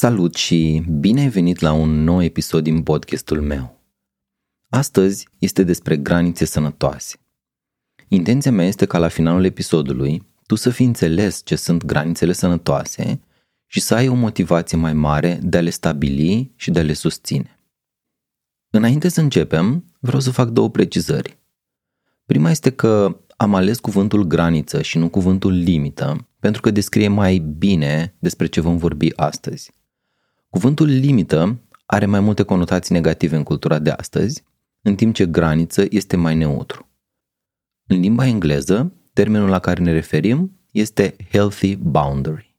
Salut și bine ai venit la un nou episod din podcastul meu. Astăzi este despre granițe sănătoase. Intenția mea este ca la finalul episodului tu să fii înțeles ce sunt granițele sănătoase și să ai o motivație mai mare de a le stabili și de a le susține. Înainte să începem, vreau să fac două precizări. Prima este că am ales cuvântul graniță și nu cuvântul limită, pentru că descrie mai bine despre ce vom vorbi astăzi. Cuvântul limită are mai multe conotații negative în cultura de astăzi, în timp ce graniță este mai neutru. În limba engleză, termenul la care ne referim este healthy boundary.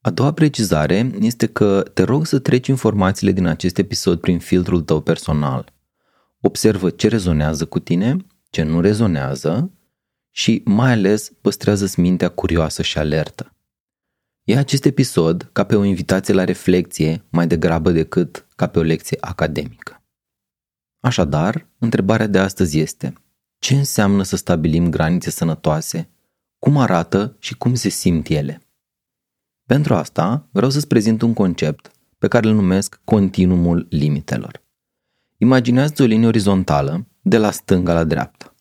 A doua precizare este că te rog să treci informațiile din acest episod prin filtrul tău personal. Observă ce rezonează cu tine, ce nu rezonează și mai ales păstrează mintea curioasă și alertă. Ia acest episod ca pe o invitație la reflexie mai degrabă decât ca pe o lecție academică. Așadar, întrebarea de astăzi este ce înseamnă să stabilim granițe sănătoase, cum arată și cum se simt ele. Pentru asta vreau să-ți prezint un concept pe care îl numesc continuumul limitelor. Imaginează o linie orizontală de la stânga la dreapta.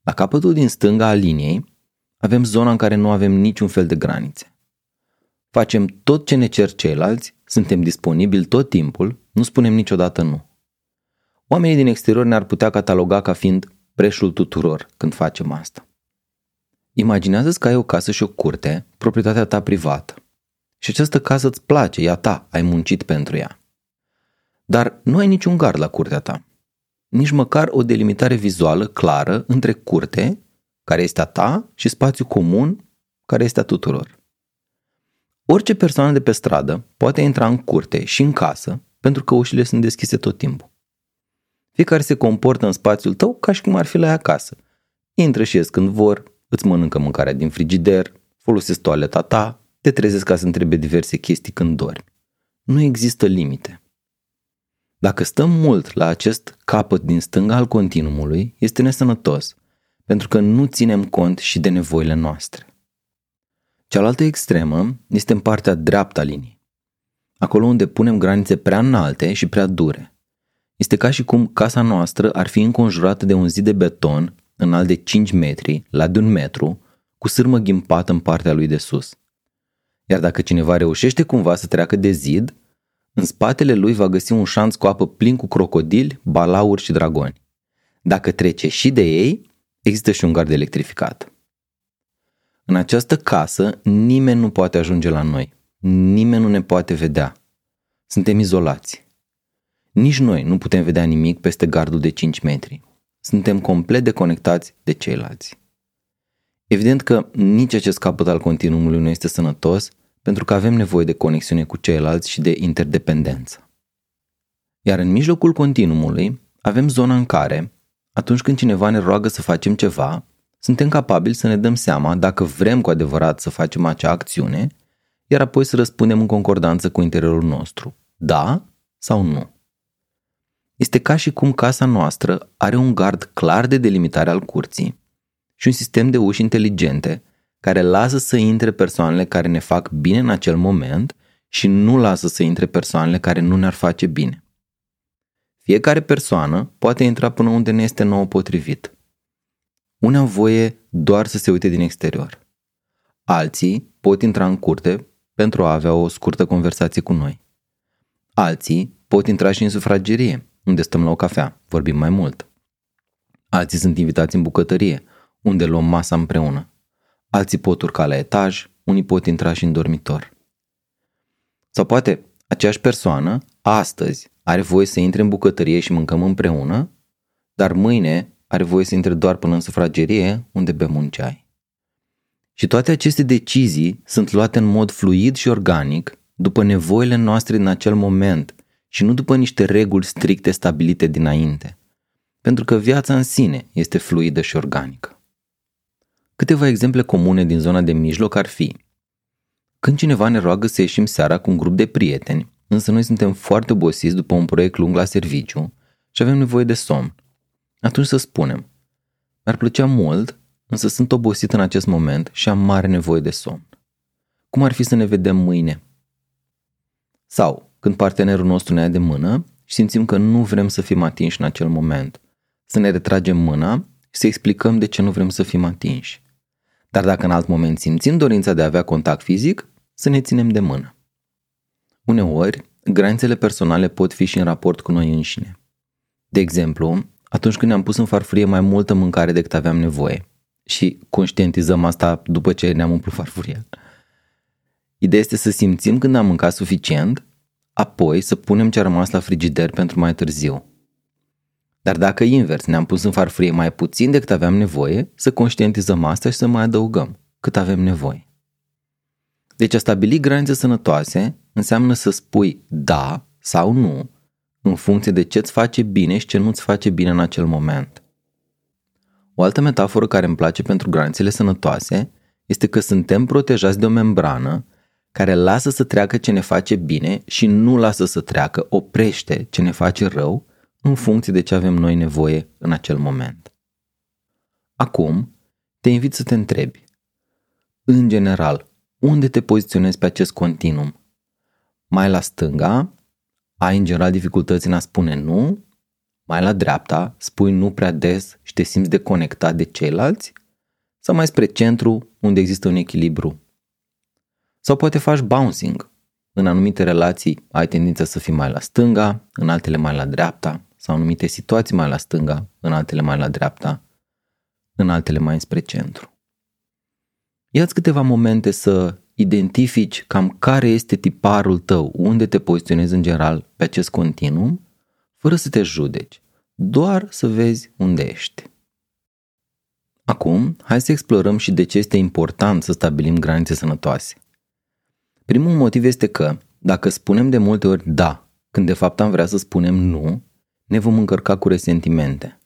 La capătul din stânga a liniei avem zona în care nu avem niciun fel de granițe. Facem tot ce ne cer ceilalți, suntem disponibili tot timpul, nu spunem niciodată nu. Oamenii din exterior ne-ar putea cataloga ca fiind preșul tuturor când facem asta. Imaginează-ți că ai o casă și o curte, proprietatea ta privată. Și această casă îți place, ea ta, ai muncit pentru ea. Dar nu ai niciun gard la curtea ta. Nici măcar o delimitare vizuală clară între curte, care este a ta, și spațiu comun, care este a tuturor. Orice persoană de pe stradă poate intra în curte și în casă pentru că ușile sunt deschise tot timpul. Fiecare se comportă în spațiul tău ca și cum ar fi la ea acasă. Intră și ies când vor, îți mănâncă mâncarea din frigider, folosesc toaleta ta, te trezesc ca să întrebe diverse chestii când dormi. Nu există limite. Dacă stăm mult la acest capăt din stânga al continuumului, este nesănătos, pentru că nu ținem cont și de nevoile noastre. Cealaltă extremă este în partea dreaptă a liniei. Acolo unde punem granițe prea înalte și prea dure. Este ca și cum casa noastră ar fi înconjurată de un zid de beton înalt de 5 metri, la de un metru, cu sârmă ghimpată în partea lui de sus. Iar dacă cineva reușește cumva să treacă de zid, în spatele lui va găsi un șanț cu apă plin cu crocodili, balauri și dragoni. Dacă trece și de ei, există și un gard electrificat. În această casă nimeni nu poate ajunge la noi. Nimeni nu ne poate vedea. Suntem izolați. Nici noi nu putem vedea nimic peste gardul de 5 metri. Suntem complet deconectați de ceilalți. Evident că nici acest capăt al continuumului nu este sănătos pentru că avem nevoie de conexiune cu ceilalți și de interdependență. Iar în mijlocul continuumului avem zona în care, atunci când cineva ne roagă să facem ceva, suntem capabili să ne dăm seama dacă vrem cu adevărat să facem acea acțiune, iar apoi să răspundem în concordanță cu interiorul nostru, da sau nu. Este ca și cum casa noastră are un gard clar de delimitare al curții și un sistem de uși inteligente care lasă să intre persoanele care ne fac bine în acel moment și nu lasă să intre persoanele care nu ne-ar face bine. Fiecare persoană poate intra până unde ne este nouă potrivit – unii au voie doar să se uite din exterior. Alții pot intra în curte pentru a avea o scurtă conversație cu noi. Alții pot intra și în sufragerie, unde stăm la o cafea, vorbim mai mult. Alții sunt invitați în bucătărie, unde luăm masa împreună. Alții pot urca la etaj, unii pot intra și în dormitor. Sau poate aceeași persoană, astăzi, are voie să intre în bucătărie și mâncăm împreună, dar mâine are voie să intre doar până în sufragerie, unde bem un ceai. Și toate aceste decizii sunt luate în mod fluid și organic, după nevoile noastre în acel moment și nu după niște reguli stricte stabilite dinainte. Pentru că viața în sine este fluidă și organică. Câteva exemple comune din zona de mijloc ar fi când cineva ne roagă să ieșim seara cu un grup de prieteni, însă noi suntem foarte obosiți după un proiect lung la serviciu și avem nevoie de somn atunci să spunem, mi-ar plăcea mult, însă sunt obosit în acest moment și am mare nevoie de somn. Cum ar fi să ne vedem mâine? Sau când partenerul nostru ne ia de mână și simțim că nu vrem să fim atinși în acel moment. Să ne retragem mâna și să explicăm de ce nu vrem să fim atinși. Dar dacă în alt moment simțim dorința de a avea contact fizic, să ne ținem de mână. Uneori, granițele personale pot fi și în raport cu noi înșine. De exemplu, atunci când ne-am pus în farfurie mai multă mâncare decât aveam nevoie și conștientizăm asta după ce ne-am umplut farfuria. Ideea este să simțim când am mâncat suficient, apoi să punem ce a rămas la frigider pentru mai târziu. Dar dacă invers, ne-am pus în farfurie mai puțin decât aveam nevoie, să conștientizăm asta și să mai adăugăm cât avem nevoie. Deci a stabili granițe sănătoase înseamnă să spui da sau nu în funcție de ce îți face bine și ce nu îți face bine în acel moment. O altă metaforă care îmi place pentru granițele sănătoase este că suntem protejați de o membrană care lasă să treacă ce ne face bine și nu lasă să treacă, oprește ce ne face rău în funcție de ce avem noi nevoie în acel moment. Acum, te invit să te întrebi. În general, unde te poziționezi pe acest continuum? Mai la stânga, ai în general dificultăți în a spune nu, mai la dreapta, spui nu prea des și te simți deconectat de ceilalți, sau mai spre centru, unde există un echilibru. Sau poate faci bouncing. În anumite relații ai tendința să fii mai la stânga, în altele mai la dreapta, sau în anumite situații mai la stânga, în altele mai la dreapta, în altele mai spre centru. Ia-ți câteva momente să identifici cam care este tiparul tău, unde te poziționezi în general pe acest continuum, fără să te judeci, doar să vezi unde ești. Acum, hai să explorăm și de ce este important să stabilim granițe sănătoase. Primul motiv este că, dacă spunem de multe ori da, când de fapt am vrea să spunem nu, ne vom încărca cu resentimente.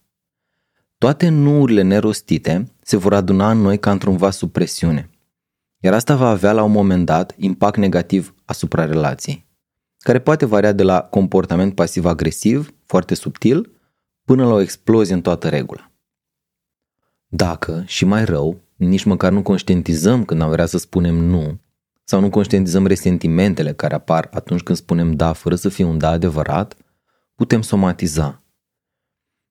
Toate nuurile nerostite se vor aduna în noi ca într-un vas sub presiune. Iar asta va avea la un moment dat impact negativ asupra relației, care poate varia de la comportament pasiv-agresiv, foarte subtil, până la o explozie în toată regula. Dacă, și mai rău, nici măcar nu conștientizăm când am vrea să spunem nu, sau nu conștientizăm resentimentele care apar atunci când spunem da fără să fie un da adevărat, putem somatiza.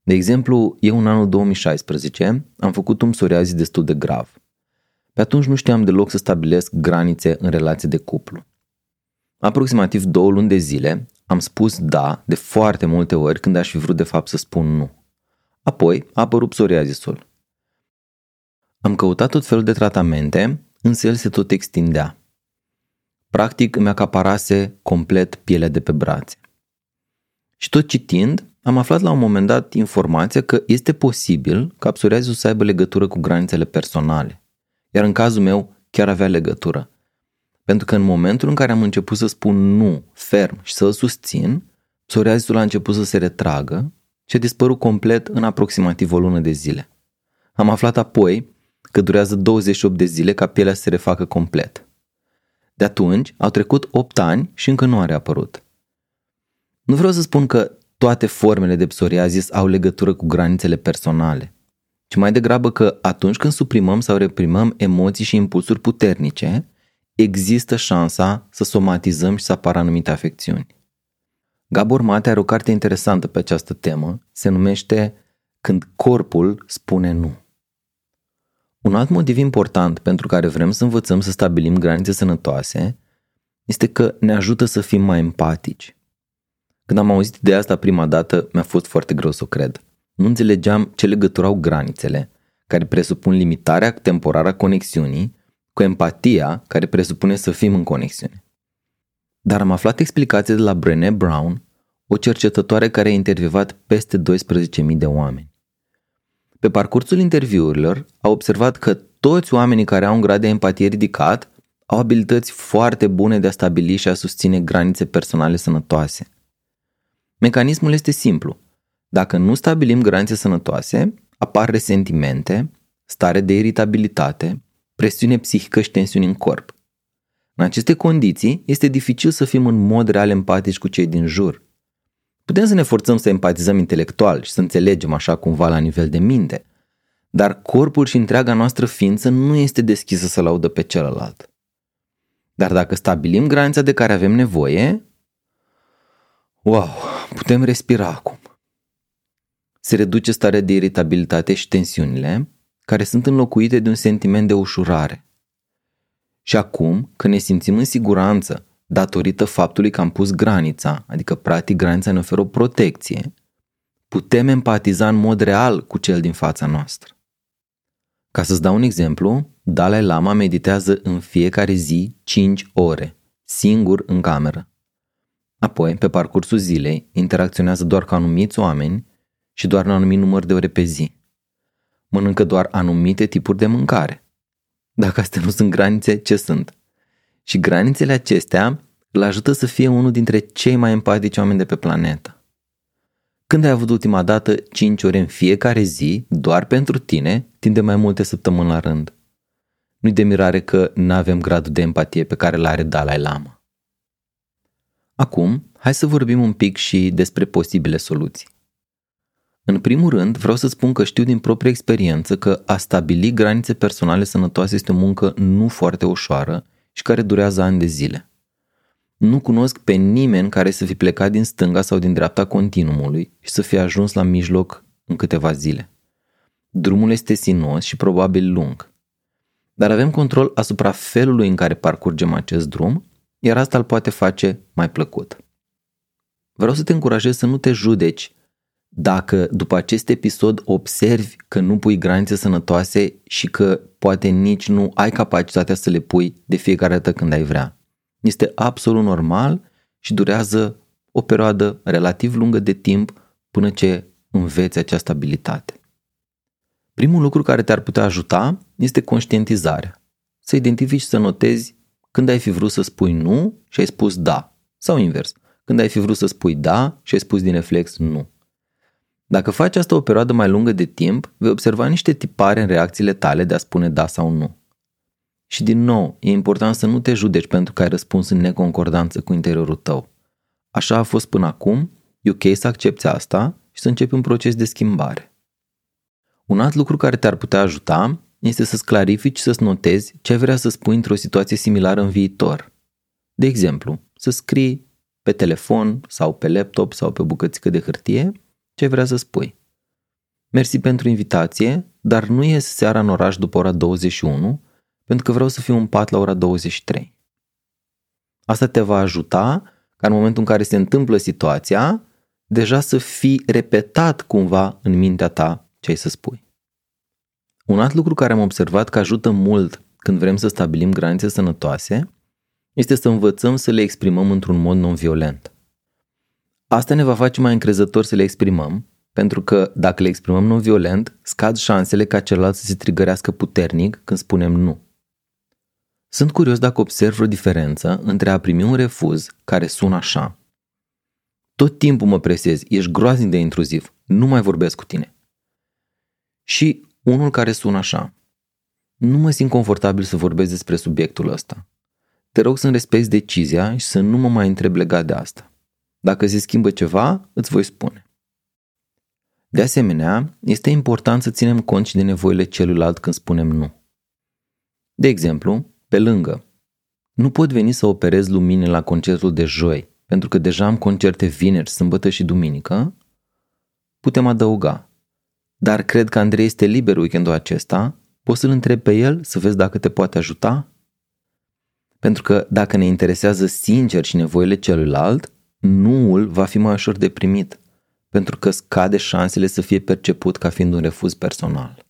De exemplu, eu în anul 2016 am făcut un psoriazi destul de grav. Pe atunci nu știam deloc să stabilesc granițe în relație de cuplu. Aproximativ două luni de zile am spus da de foarte multe ori când aș fi vrut de fapt să spun nu. Apoi a apărut psoriazisul. Am căutat tot felul de tratamente, însă el se tot extindea. Practic îmi acaparase complet pielea de pe brațe. Și tot citind, am aflat la un moment dat informația că este posibil ca psoriazul să aibă legătură cu granițele personale. Iar în cazul meu chiar avea legătură. Pentru că în momentul în care am început să spun nu ferm și să-l susțin, psoriazul a început să se retragă și a dispărut complet în aproximativ o lună de zile. Am aflat apoi că durează 28 de zile ca pielea să se refacă complet. De atunci au trecut 8 ani și încă nu a reapărut. Nu vreau să spun că toate formele de psoriazis au legătură cu granițele personale, ci mai degrabă că atunci când suprimăm sau reprimăm emoții și impulsuri puternice, există șansa să somatizăm și să apară anumite afecțiuni. Gabor Mate are o carte interesantă pe această temă, se numește Când corpul spune nu. Un alt motiv important pentru care vrem să învățăm să stabilim granițe sănătoase este că ne ajută să fim mai empatici. Când am auzit de asta prima dată, mi-a fost foarte greu să o cred. Nu înțelegeam ce legătură au granițele, care presupun limitarea temporară a conexiunii, cu empatia, care presupune să fim în conexiune. Dar am aflat explicații de la Brené Brown, o cercetătoare care a intervievat peste 12.000 de oameni. Pe parcursul interviurilor a observat că toți oamenii care au un grad de empatie ridicat au abilități foarte bune de a stabili și a susține granițe personale sănătoase. Mecanismul este simplu. Dacă nu stabilim granițe sănătoase, apar resentimente, stare de iritabilitate, presiune psihică și tensiuni în corp. În aceste condiții, este dificil să fim în mod real empatici cu cei din jur. Putem să ne forțăm să empatizăm intelectual și să înțelegem așa cumva la nivel de minte, dar corpul și întreaga noastră ființă nu este deschisă să laudă pe celălalt. Dar dacă stabilim granița de care avem nevoie, Wow, putem respira acum. Se reduce starea de iritabilitate și tensiunile, care sunt înlocuite de un sentiment de ușurare. Și acum, când ne simțim în siguranță, datorită faptului că am pus granița, adică practic granița ne oferă o protecție, putem empatiza în mod real cu cel din fața noastră. Ca să-ți dau un exemplu, Dalai Lama meditează în fiecare zi 5 ore, singur în cameră. Apoi, pe parcursul zilei, interacționează doar cu anumiți oameni și doar un anumit număr de ore pe zi. Mănâncă doar anumite tipuri de mâncare. Dacă astea nu sunt granițe, ce sunt? Și granițele acestea îl ajută să fie unul dintre cei mai empatici oameni de pe planetă. Când ai avut ultima dată 5 ore în fiecare zi, doar pentru tine, timp de mai multe săptămâni la rând? Nu-i de mirare că nu avem gradul de empatie pe care îl are Dalai Lama. Acum, hai să vorbim un pic și despre posibile soluții. În primul rând, vreau să spun că știu din proprie experiență că a stabili granițe personale sănătoase este o muncă nu foarte ușoară și care durează ani de zile. Nu cunosc pe nimeni care să fi plecat din stânga sau din dreapta continuumului și să fie ajuns la mijloc în câteva zile. Drumul este sinuos și probabil lung. Dar avem control asupra felului în care parcurgem acest drum, iar asta îl poate face mai plăcut. Vreau să te încurajez să nu te judeci dacă după acest episod observi că nu pui granițe sănătoase și că poate nici nu ai capacitatea să le pui de fiecare dată când ai vrea. Este absolut normal și durează o perioadă relativ lungă de timp până ce înveți această abilitate. Primul lucru care te-ar putea ajuta este conștientizarea. Să identifici și să notezi când ai fi vrut să spui nu și ai spus da. Sau invers, când ai fi vrut să spui da și ai spus din reflex nu. Dacă faci asta o perioadă mai lungă de timp, vei observa niște tipare în reacțiile tale de a spune da sau nu. Și din nou, e important să nu te judeci pentru că ai răspuns în neconcordanță cu interiorul tău. Așa a fost până acum, e ok să accepti asta și să începi un proces de schimbare. Un alt lucru care te-ar putea ajuta este să-ți clarifici și să-ți notezi ce ai vrea să spui într-o situație similară în viitor. De exemplu, să scrii pe telefon sau pe laptop sau pe bucățică de hârtie ce vrea să spui. Mersi pentru invitație, dar nu ies seara în oraș după ora 21, pentru că vreau să fiu în pat la ora 23. Asta te va ajuta ca în momentul în care se întâmplă situația, deja să fii repetat cumva în mintea ta ce ai să spui. Un alt lucru care am observat că ajută mult când vrem să stabilim granițe sănătoase este să învățăm să le exprimăm într-un mod non-violent. Asta ne va face mai încrezători să le exprimăm, pentru că dacă le exprimăm non-violent, scad șansele ca celălalt să se trigărească puternic când spunem nu. Sunt curios dacă observ o diferență între a primi un refuz care sună așa. Tot timpul mă presezi, ești groaznic de intruziv, nu mai vorbesc cu tine. Și unul care sună așa. Nu mă simt confortabil să vorbesc despre subiectul ăsta. Te rog să-mi respecti decizia și să nu mă mai întreb legat de asta. Dacă se schimbă ceva, îți voi spune. De asemenea, este important să ținem cont și de nevoile celuilalt când spunem nu. De exemplu, pe lângă, nu pot veni să operez lumine la concertul de joi, pentru că deja am concerte vineri, sâmbătă și duminică, putem adăuga. Dar cred că Andrei este liber weekendul acesta, poți să-l întreb pe el să vezi dacă te poate ajuta? Pentru că dacă ne interesează sincer și nevoile celuilalt, nuul va fi mai ușor de primit, pentru că scade șansele să fie perceput ca fiind un refuz personal.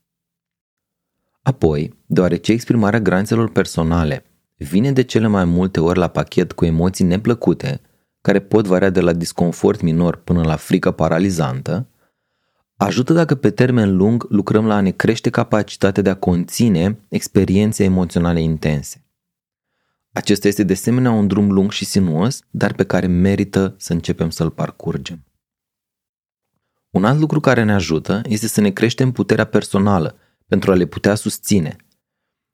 Apoi, deoarece exprimarea granițelor personale vine de cele mai multe ori la pachet cu emoții neplăcute, care pot varia de la disconfort minor până la frică paralizantă, ajută dacă pe termen lung lucrăm la a ne crește capacitatea de a conține experiențe emoționale intense. Acesta este de asemenea un drum lung și sinuos, dar pe care merită să începem să-l parcurgem. Un alt lucru care ne ajută este să ne creștem puterea personală pentru a le putea susține.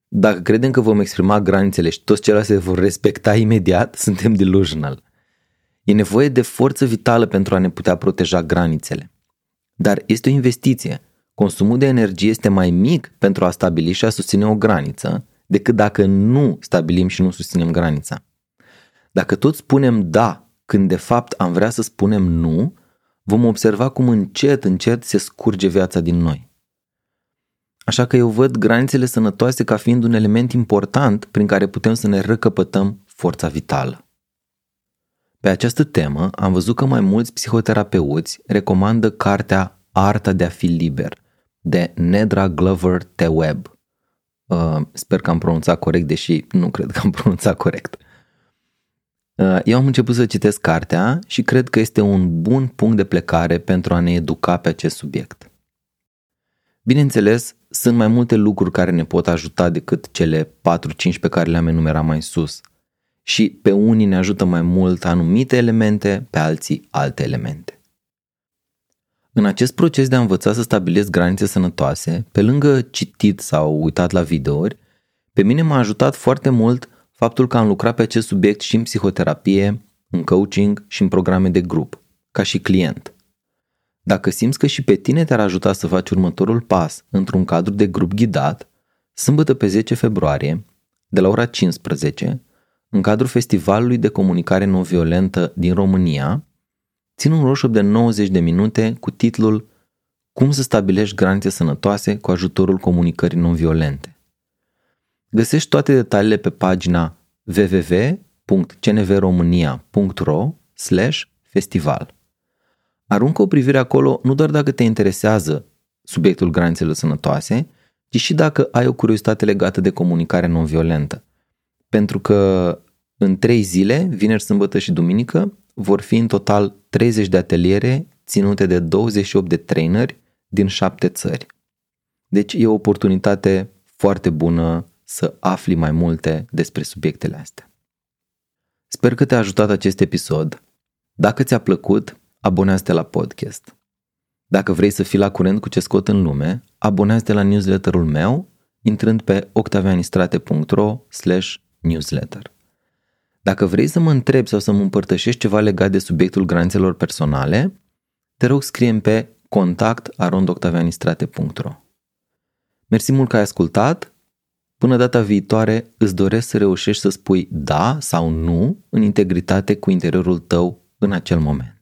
Dacă credem că vom exprima granițele și toți ceilalți se vor respecta imediat, suntem delusional. E nevoie de forță vitală pentru a ne putea proteja granițele. Dar este o investiție. Consumul de energie este mai mic pentru a stabili și a susține o graniță decât dacă nu stabilim și nu susținem granița. Dacă tot spunem da când de fapt am vrea să spunem nu, vom observa cum încet, încet se scurge viața din noi. Așa că eu văd granițele sănătoase ca fiind un element important prin care putem să ne recăpătăm forța vitală. Pe această temă am văzut că mai mulți psihoterapeuți recomandă cartea Arta de a fi liber de Nedra Glover Teweb. Uh, sper că am pronunțat corect, deși nu cred că am pronunțat corect. Uh, eu am început să citesc cartea și cred că este un bun punct de plecare pentru a ne educa pe acest subiect. Bineînțeles, sunt mai multe lucruri care ne pot ajuta decât cele 4-5 pe care le-am enumerat mai sus. Și pe unii ne ajută mai mult anumite elemente, pe alții alte elemente. În acest proces de a învăța să stabilesc granițe sănătoase, pe lângă citit sau uitat la videouri, pe mine m-a ajutat foarte mult faptul că am lucrat pe acest subiect și în psihoterapie, în coaching și în programe de grup, ca și client. Dacă simți că și pe tine te-ar ajuta să faci următorul pas într-un cadru de grup ghidat, sâmbătă pe 10 februarie, de la ora 15, în cadrul Festivalului de Comunicare Non-Violentă din România, țin un workshop de 90 de minute cu titlul Cum să stabilești granițe sănătoase cu ajutorul comunicării non-violente. Găsești toate detaliile pe pagina www.cnvromânia.ro festival. Aruncă o privire acolo nu doar dacă te interesează subiectul granițelor sănătoase, ci și dacă ai o curiozitate legată de comunicare non-violentă. Pentru că în trei zile, vineri, sâmbătă și duminică, vor fi în total 30 de ateliere ținute de 28 de traineri din șapte țări. Deci e o oportunitate foarte bună să afli mai multe despre subiectele astea. Sper că te-a ajutat acest episod. Dacă ți-a plăcut, abonează-te la podcast. Dacă vrei să fii la curent cu ce scot în lume, abonează-te la newsletterul meu intrând pe octavianistrate.ro newsletter. Dacă vrei să mă întrebi sau să mă împărtășești ceva legat de subiectul granițelor personale, te rog scrie pe contact arondoctavianistrate.ro Mersi mult că ai ascultat Până data viitoare, îți doresc să reușești să spui da sau nu în integritate cu interiorul tău în acel moment.